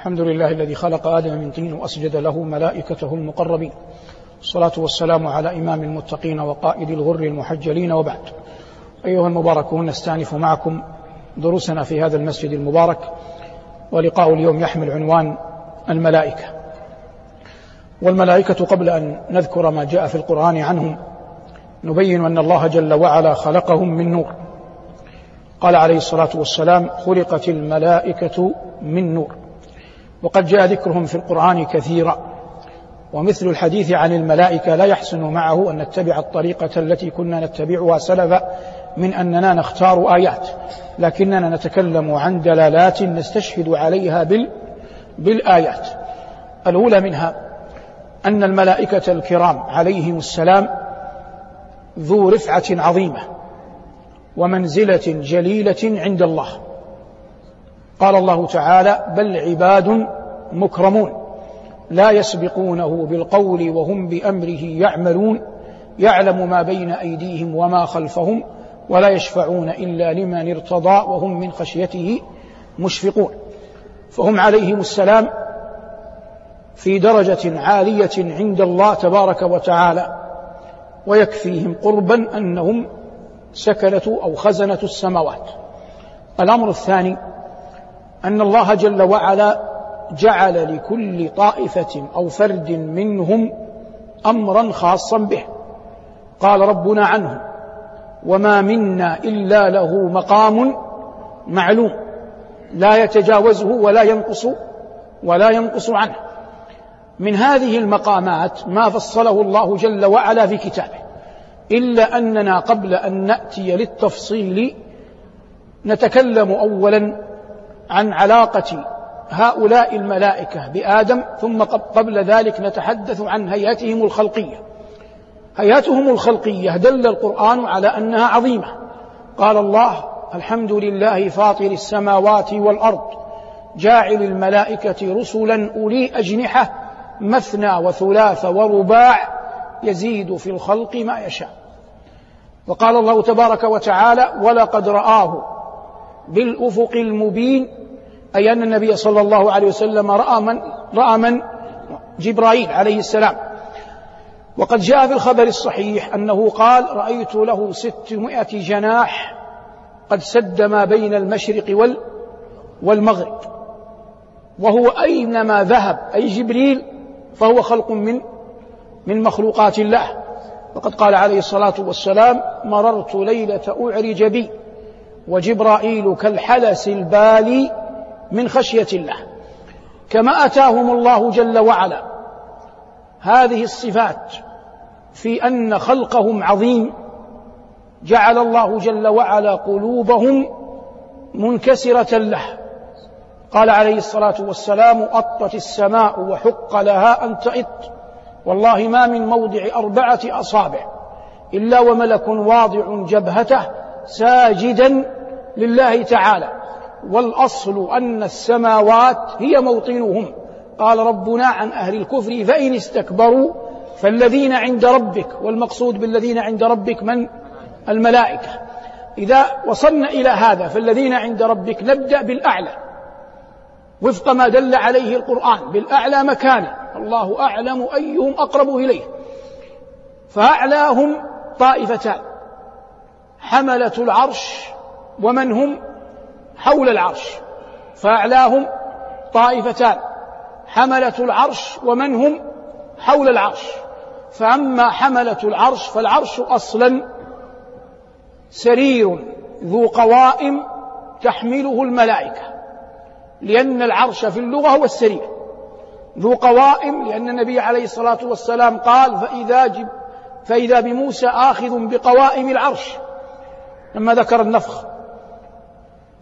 الحمد لله الذي خلق آدم من طين وأسجد له ملائكته المقربين. الصلاة والسلام على إمام المتقين وقائد الغر المحجلين وبعد. أيها المباركون نستأنف معكم دروسنا في هذا المسجد المبارك ولقاء اليوم يحمل عنوان الملائكة. والملائكة قبل أن نذكر ما جاء في القرآن عنهم نبين أن الله جل وعلا خلقهم من نور. قال عليه الصلاة والسلام خلقت الملائكة من نور. وقد جاء ذكرهم في القرآن كثيرا. ومثل الحديث عن الملائكة لا يحسن معه أن نتبع الطريقة التي كنا نتبعها سلفا من أننا نختار آيات. لكننا نتكلم عن دلالات نستشهد عليها بال بالآيات. الأولى منها أن الملائكة الكرام عليهم السلام ذو رفعة عظيمة ومنزلة جليلة عند الله. قال الله تعالى بل عباد مكرمون لا يسبقونه بالقول وهم بأمره يعملون يعلم ما بين أيديهم وما خلفهم ولا يشفعون إلا لمن ارتضى وهم من خشيته مشفقون. فهم عليهم السلام في درجة عالية عند الله تبارك وتعالى ويكفيهم قربا أنهم سكنة أو خزنة السماوات. الأمر الثاني أن الله جل وعلا جعل لكل طائفة أو فرد منهم أمرا خاصا به. قال ربنا عنه وما منا إلا له مقام معلوم لا يتجاوزه ولا ينقص ولا ينقص عنه. من هذه المقامات ما فصله الله جل وعلا في كتابه إلا أننا قبل أن نأتي للتفصيل نتكلم أولا عن علاقة هؤلاء الملائكة بآدم ثم قبل ذلك نتحدث عن هيئتهم الخلقية. هيئتهم الخلقية دل القرآن على أنها عظيمة. قال الله الحمد لله فاطر السماوات والأرض جاعل الملائكة رسلا أولي أجنحة مثنى وثلاث ورباع يزيد في الخلق ما يشاء. وقال الله تبارك وتعالى ولقد رآه بالأفق المبين أي أن النبي صلى الله عليه وسلم رأى من رأى من؟ جبرائيل عليه السلام. وقد جاء في الخبر الصحيح أنه قال رأيت له ستمائة جناح قد سد ما بين المشرق وال والمغرب. وهو أينما ذهب أي جبريل فهو خلق من من مخلوقات الله. وقد قال عليه الصلاة والسلام مررت ليلة أعرج بي وجبرائيل كالحلس البالي من خشية الله كما أتاهم الله جل وعلا. هذه الصفات في أن خلقهم عظيم جعل الله جل وعلا قلوبهم منكسرة له. قال عليه الصلاة والسلام أطت السماء وحق لها أن تئط والله ما من موضع أربعة أصابع إلا وملك واضع جبهته ساجدا لله تعالى. والأصل أن السماوات هي موطنهم. قال ربنا عن أهل الكفر فإن استكبروا فالذين عند ربك والمقصود بالذين عند ربك من؟ الملائكة. إذا وصلنا إلى هذا فالذين عند ربك نبدأ بالأعلى. وفق ما دل عليه القرآن بالأعلى مكانا. الله أعلم أيهم أقرب إليه. فأعلاهم طائفتان حملة العرش ومن هم؟ حول العرش فأعلاهم طائفتان حملة العرش ومن هم حول العرش فأما حملة العرش فالعرش أصلا سرير ذو قوائم تحمله الملائكة لأن العرش في اللغة هو السرير ذو قوائم لأن النبي عليه الصلاة والسلام قال فإذا جب فإذا بموسى آخذ بقوائم العرش لما ذكر النفخ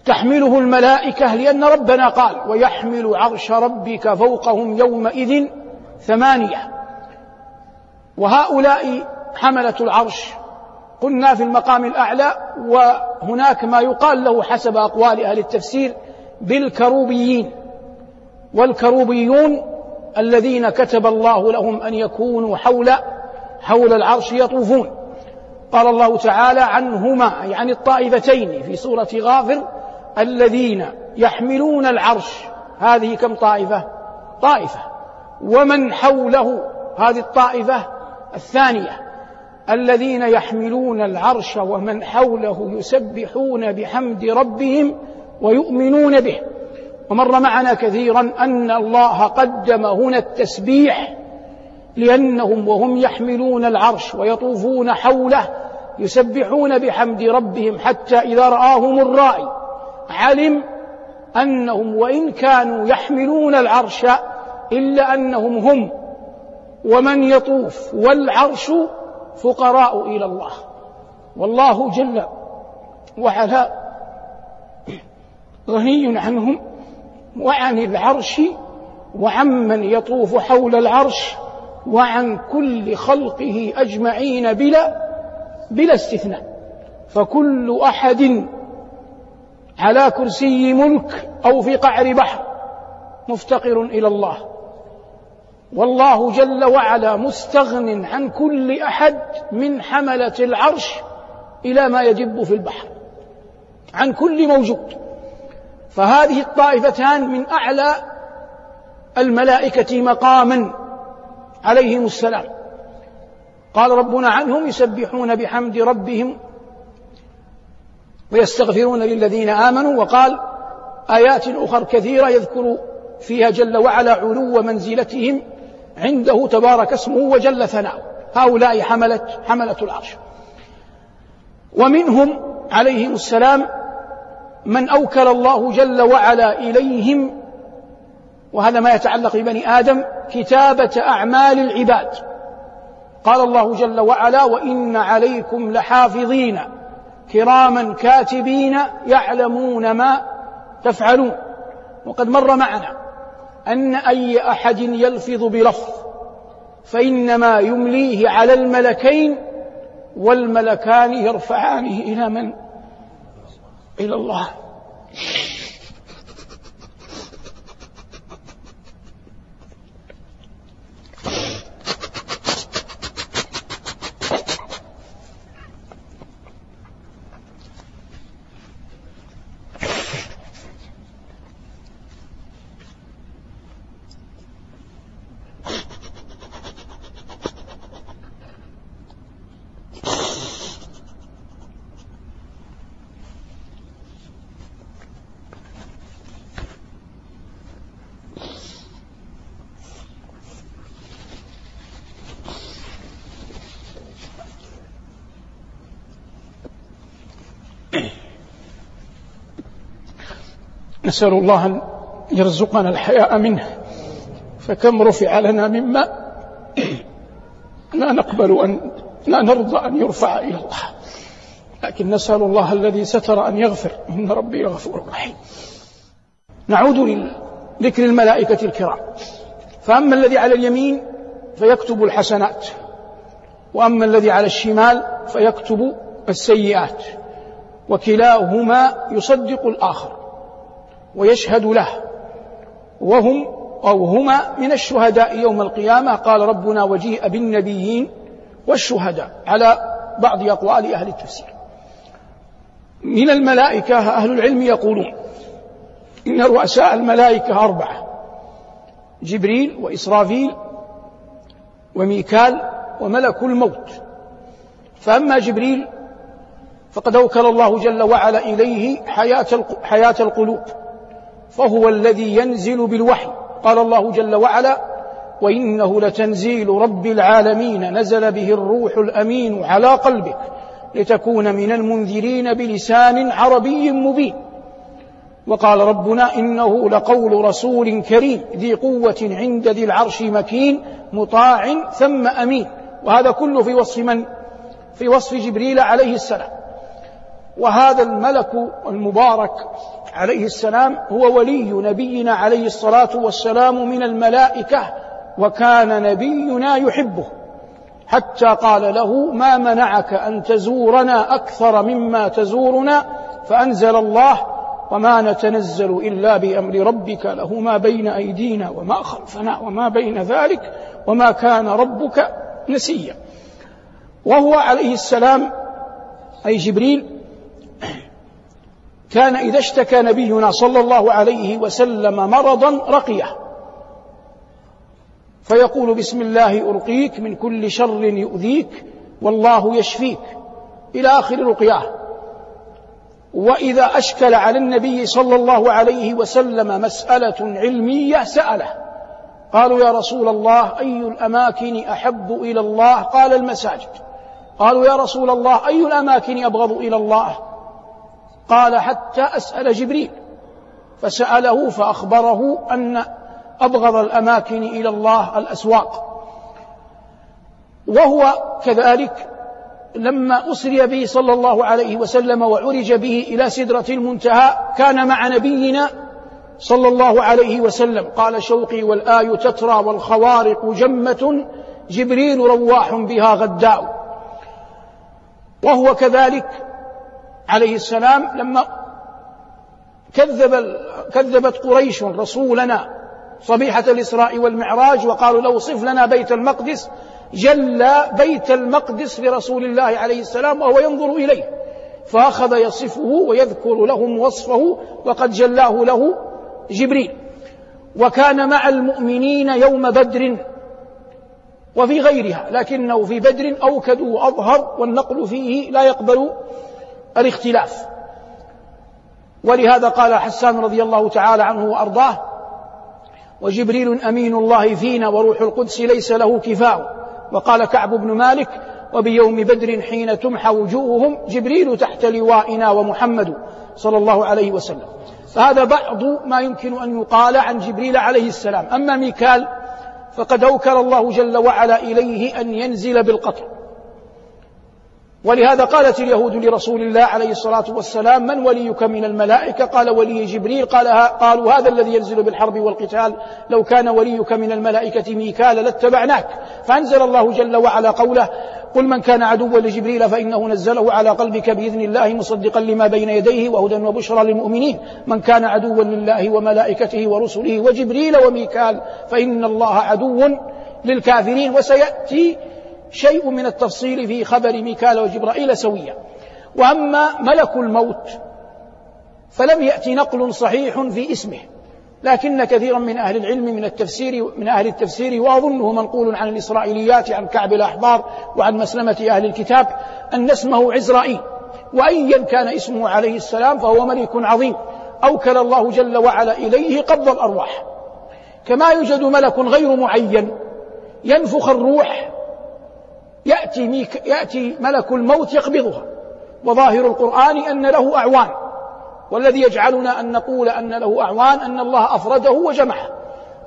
تحمله الملائكة لأن ربنا قال ويحمل عرش ربك فوقهم يومئذ ثمانية. وهؤلاء حملة العرش. قلنا في المقام الأعلى وهناك ما يقال له حسب أقوال أهل التفسير بالكروبيين. والكروبيون الذين كتب الله لهم أن يكونوا حول حول العرش يطوفون. قال الله تعالى عنهما يعني الطائفتين في سورة غافر الذين يحملون العرش. هذه كم طائفة؟ طائفة. ومن حوله؟ هذه الطائفة الثانية. الذين يحملون العرش ومن حوله يسبحون بحمد ربهم ويؤمنون به. ومر معنا كثيرا أن الله قدم هنا التسبيح لأنهم وهم يحملون العرش ويطوفون حوله يسبحون بحمد ربهم حتى إذا رآهم الرائي. علم أنهم وإن كانوا يحملون العرش إلا أنهم هم ومن يطوف والعرش فقراء إلى الله. والله جل وعلا غني عنهم وعن العرش وعمن يطوف حول العرش وعن كل خلقه أجمعين بلا بلا استثناء. فكل أحد على كرسي ملك أو في قعر بحر مفتقر إلى الله. والله جل وعلا مستغن عن كل أحد من حملة العرش إلى ما يجب في البحر عن كل موجود. فهذه الطائفتان من أعلى الملائكة مقاما عليهم السلام. قال ربنا عنهم يسبحون بحمد ربهم ويستغفرون للذين آمنوا وقال آيات أخر كثيرة يذكر فيها جل وعلا علو منزلتهم عنده تبارك اسمه وجل ثناؤه. هؤلاء حملة حملة العرش. ومنهم عليهم السلام من أوكل الله جل وعلا إليهم وهذا ما يتعلق ببني آدم كتابة أعمال العباد. قال الله جل وعلا وإن عليكم لحافظين. كراما كاتبين يعلمون ما تفعلون وقد مر معنا أن أي أحد يلفظ بلفظ فإنما يمليه على الملكين والملكان يرفعانه إلى من؟ إلى الله نسأل الله أن يرزقنا الحياء منه. فكم رفع لنا مما لا نقبل أن لا نرضى أن يرفع إلى الله. لكن نسأل الله الذي ستر أن يغفر. إن ربي غفور رحيم. نعود لذكر الملائكة الكرام. فأما الذي على اليمين فيكتب الحسنات. وأما الذي على الشمال فيكتب السيئات. وكلاهما يصدق الآخر. ويشهد له. وهم أو هما من الشهداء يوم القيامة. قال ربنا وجيء بالنبيين والشهداء. على بعض أقوال أهل التفسير. من الملائكة أهل العلم يقولون إن رؤساء الملائكة أربعة. جبريل وإسرافيل وميكال وملك الموت. فأما جبريل فقد أوكل الله جل وعلا إليه حياة القلوب. فهو الذي ينزل بالوحي. قال الله جل وعلا وإنه لتنزيل رب العالمين نزل به الروح الأمين على قلبك لتكون من المنذرين بلسان عربي مبين. وقال ربنا إنه لقول رسول كريم ذي قوة عند ذي العرش مكين مطاع ثم أمين. وهذا كله في وصف من؟ في وصف جبريل عليه السلام. وهذا الملك المبارك عليه السلام هو ولي نبينا عليه الصلاة والسلام من الملائكة وكان نبينا يحبه. حتى قال له ما منعك أن تزورنا أكثر مما تزورنا؟ فأنزل الله وما نتنزل إلا بأمر ربك له ما بين أيدينا وما خلفنا وما بين ذلك وما كان ربك نسيا. وهو عليه السلام أي جبريل كان إذا اشتكى نبينا صلى الله عليه وسلم مرضا رقية. فيقول بسم الله أرقيك من كل شر يؤذيك والله يشفيك إلى آخر رقياه وإذا أشكل على النبي صلى الله عليه وسلم مسألة علمية سأله. قالوا يا رسول الله أي الأماكن أحب إلى الله؟ قال المساجد. قالوا يا رسول الله أي الأماكن أبغض إلى الله؟ قال حتى أسأل جبريل فسأله فأخبره أن أبغض الأماكن إلى الله الأسواق. وهو كذلك لما أسري به صلى الله عليه وسلم وعرج به إلى سدرة المنتهى كان مع نبينا صلى الله عليه وسلم. قال شوقي والآي تترى والخوارق جمة جبريل رواح بها غداء. وهو كذلك عليه السلام لما كذب كذبت قريش رسولنا صبيحة الإسراء والمعراج وقالوا له صف لنا بيت المقدس جل بيت المقدس لرسول الله عليه السلام وهو ينظر إليه. فأخذ يصفه ويذكر لهم وصفه وقد جلاه له جبريل. وكان مع المؤمنين يوم بدر وفي غيرها لكنه في بدر أوكد وأظهر والنقل فيه لا يقبل الاختلاف. ولهذا قال حسان رضي الله تعالى عنه وأرضاه وجبريل أمين الله فينا وروح القدس ليس له كفاء. وقال كعب بن مالك وبيوم بدر حين تمحى وجوههم جبريل تحت لوائنا ومحمد صلى الله عليه وسلم. فهذا بعض ما يمكن أن يقال عن جبريل عليه السلام. أما ميكال فقد أوكل الله جل وعلا إليه أن ينزل بالقطر ولهذا قالت اليهود لرسول الله عليه الصلاة والسلام من وليك من الملائكة؟ قال ولي جبريل. قال قالوا هذا الذي ينزل بالحرب والقتال لو كان وليك من الملائكة ميكال لاتبعناك. فأنزل الله جل وعلا قوله قل من كان عدوا لجبريل فإنه نزله على قلبك بإذن الله مصدقا لما بين يديه وهدى وبشرى للمؤمنين. من كان عدوا لله وملائكته ورسله وجبريل وميكال فإن الله عدو للكافرين. وسيأتي شيء من التفصيل في خبر ميكال وجبرائيل سويا. وأما ملك الموت فلم يأتي نقل صحيح في اسمه لكن كثيرا من أهل العلم من التفسير من أهل التفسير وأظنه منقول عن الإسرائيليات عن كعب الأحبار وعن مسلمة أهل الكتاب أن اسمه عزرائيل. وايا كان اسمه عليه السلام فهو ملك عظيم. أوكل الله جل وعلا إليه قبض الأرواح. كما يوجد ملك غير معين ينفخ الروح يأتي, ميك يأتي ملك الموت يقبضها. وظاهر القرآن أن له أعوان. والذي يجعلنا أن نقول أن له أعوان أن الله أفرده وجمعه.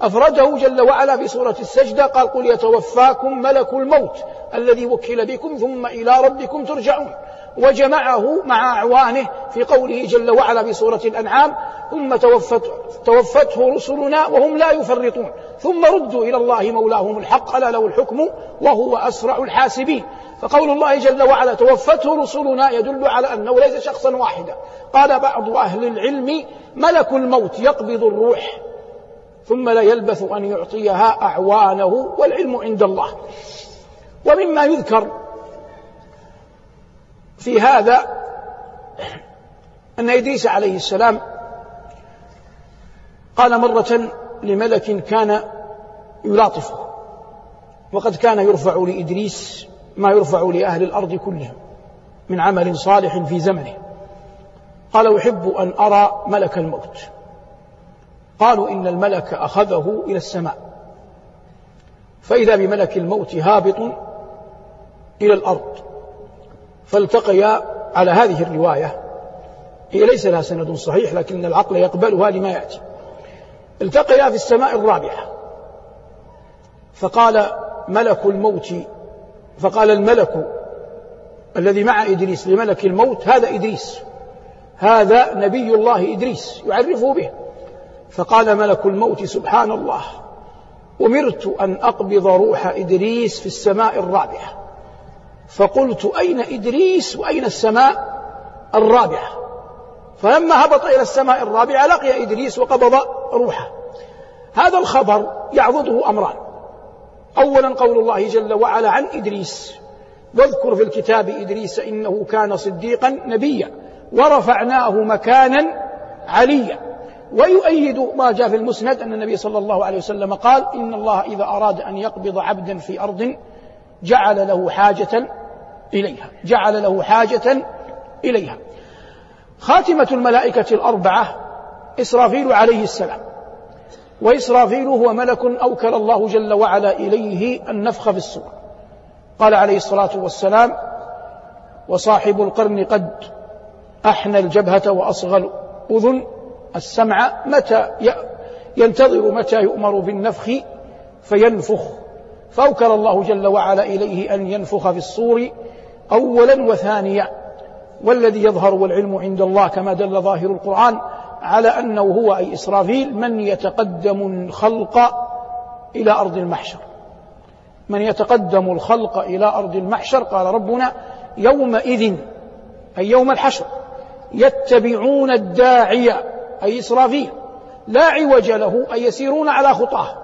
أفرده جل وعلا في سورة السجدة قال قل يتوفاكم ملك الموت الذي وكل بكم ثم إلى ربكم ترجعون. وجمعه مع أعوانه في قوله جل وعلا في سورة الأنعام ثم توفت توفته رسلنا وهم لا يفرطون. ثم ردوا إلى الله مولاهم الحق ألا له الحكم وهو أسرع الحاسبين. فقول الله جل وعلا توفته رسلنا يدل على أنه ليس شخصا واحدا. قال بعض أهل العلم ملك الموت يقبض الروح ثم لا يلبث أن يعطيها أعوانه والعلم عند الله. ومما يذكر في هذا أن إدريس عليه السلام قال مرة لملك كان يلاطفه وقد كان يرفع لإدريس ما يرفع لأهل الأرض كلهم من عمل صالح في زمنه. قال أحب أن أرى ملك الموت. قالوا إن الملك أخذه إلى السماء. فإذا بملك الموت هابط إلى الأرض. فالتقيا على هذه الرواية. هي ليس لها سند صحيح لكن العقل يقبلها لما يأتي. التقيا في السماء الرابعة. فقال ملك الموت فقال الملك الذي مع إدريس لملك الموت هذا إدريس. هذا نبي الله إدريس يعرفه به. فقال ملك الموت سبحان الله أمرت أن أقبض روح إدريس في السماء الرابعة. فقلت أين إدريس وأين السماء الرابعة؟ فلما هبط إلى السماء الرابعة لقي إدريس وقبض روحه. هذا الخبر يعضده أمران. أولا قول الله جل وعلا عن إدريس. واذكر في الكتاب إدريس إنه كان صديقا نبيا ورفعناه مكانا عليا. ويؤيد ما جاء في المسند أن النبي صلى الله عليه وسلم قال إن الله إذا أراد أن يقبض عبدا في أرض جعل له حاجة إليها. جعل له حاجة إليها. خاتمة الملائكة الأربعة إسرافيل عليه السلام. وإسرافيل هو ملك أوكل الله جل وعلا إليه النفخ في الصور قال عليه الصلاة والسلام وصاحب القرن قد أحنى الجبهة وأصغى الأذن السمع متى ينتظر متى يؤمر بالنفخ فينفخ. فأوكل الله جل وعلا إليه أن ينفخ في الصور أولا وثانيا. والذي يظهر والعلم عند الله كما دل ظاهر القرآن على أنه هو أي إسرافيل من يتقدم الخلق إلى أرض المحشر. من يتقدم الخلق إلى أرض المحشر قال ربنا يومئذ أي يوم الحشر يتبعون الداعي أي إسرافيل لا عوج له أي يسيرون على خطاه.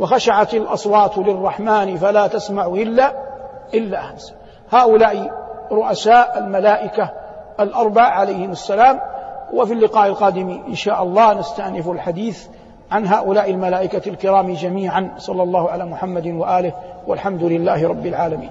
وخشعت الأصوات للرحمن فلا تسمع إلا إلا همسا هؤلاء رؤساء الملائكة الأربع عليهم السلام وفي اللقاء القادم إن شاء الله نستأنف الحديث عن هؤلاء الملائكة الكرام جميعا صلى الله على محمد وآله والحمد لله رب العالمين.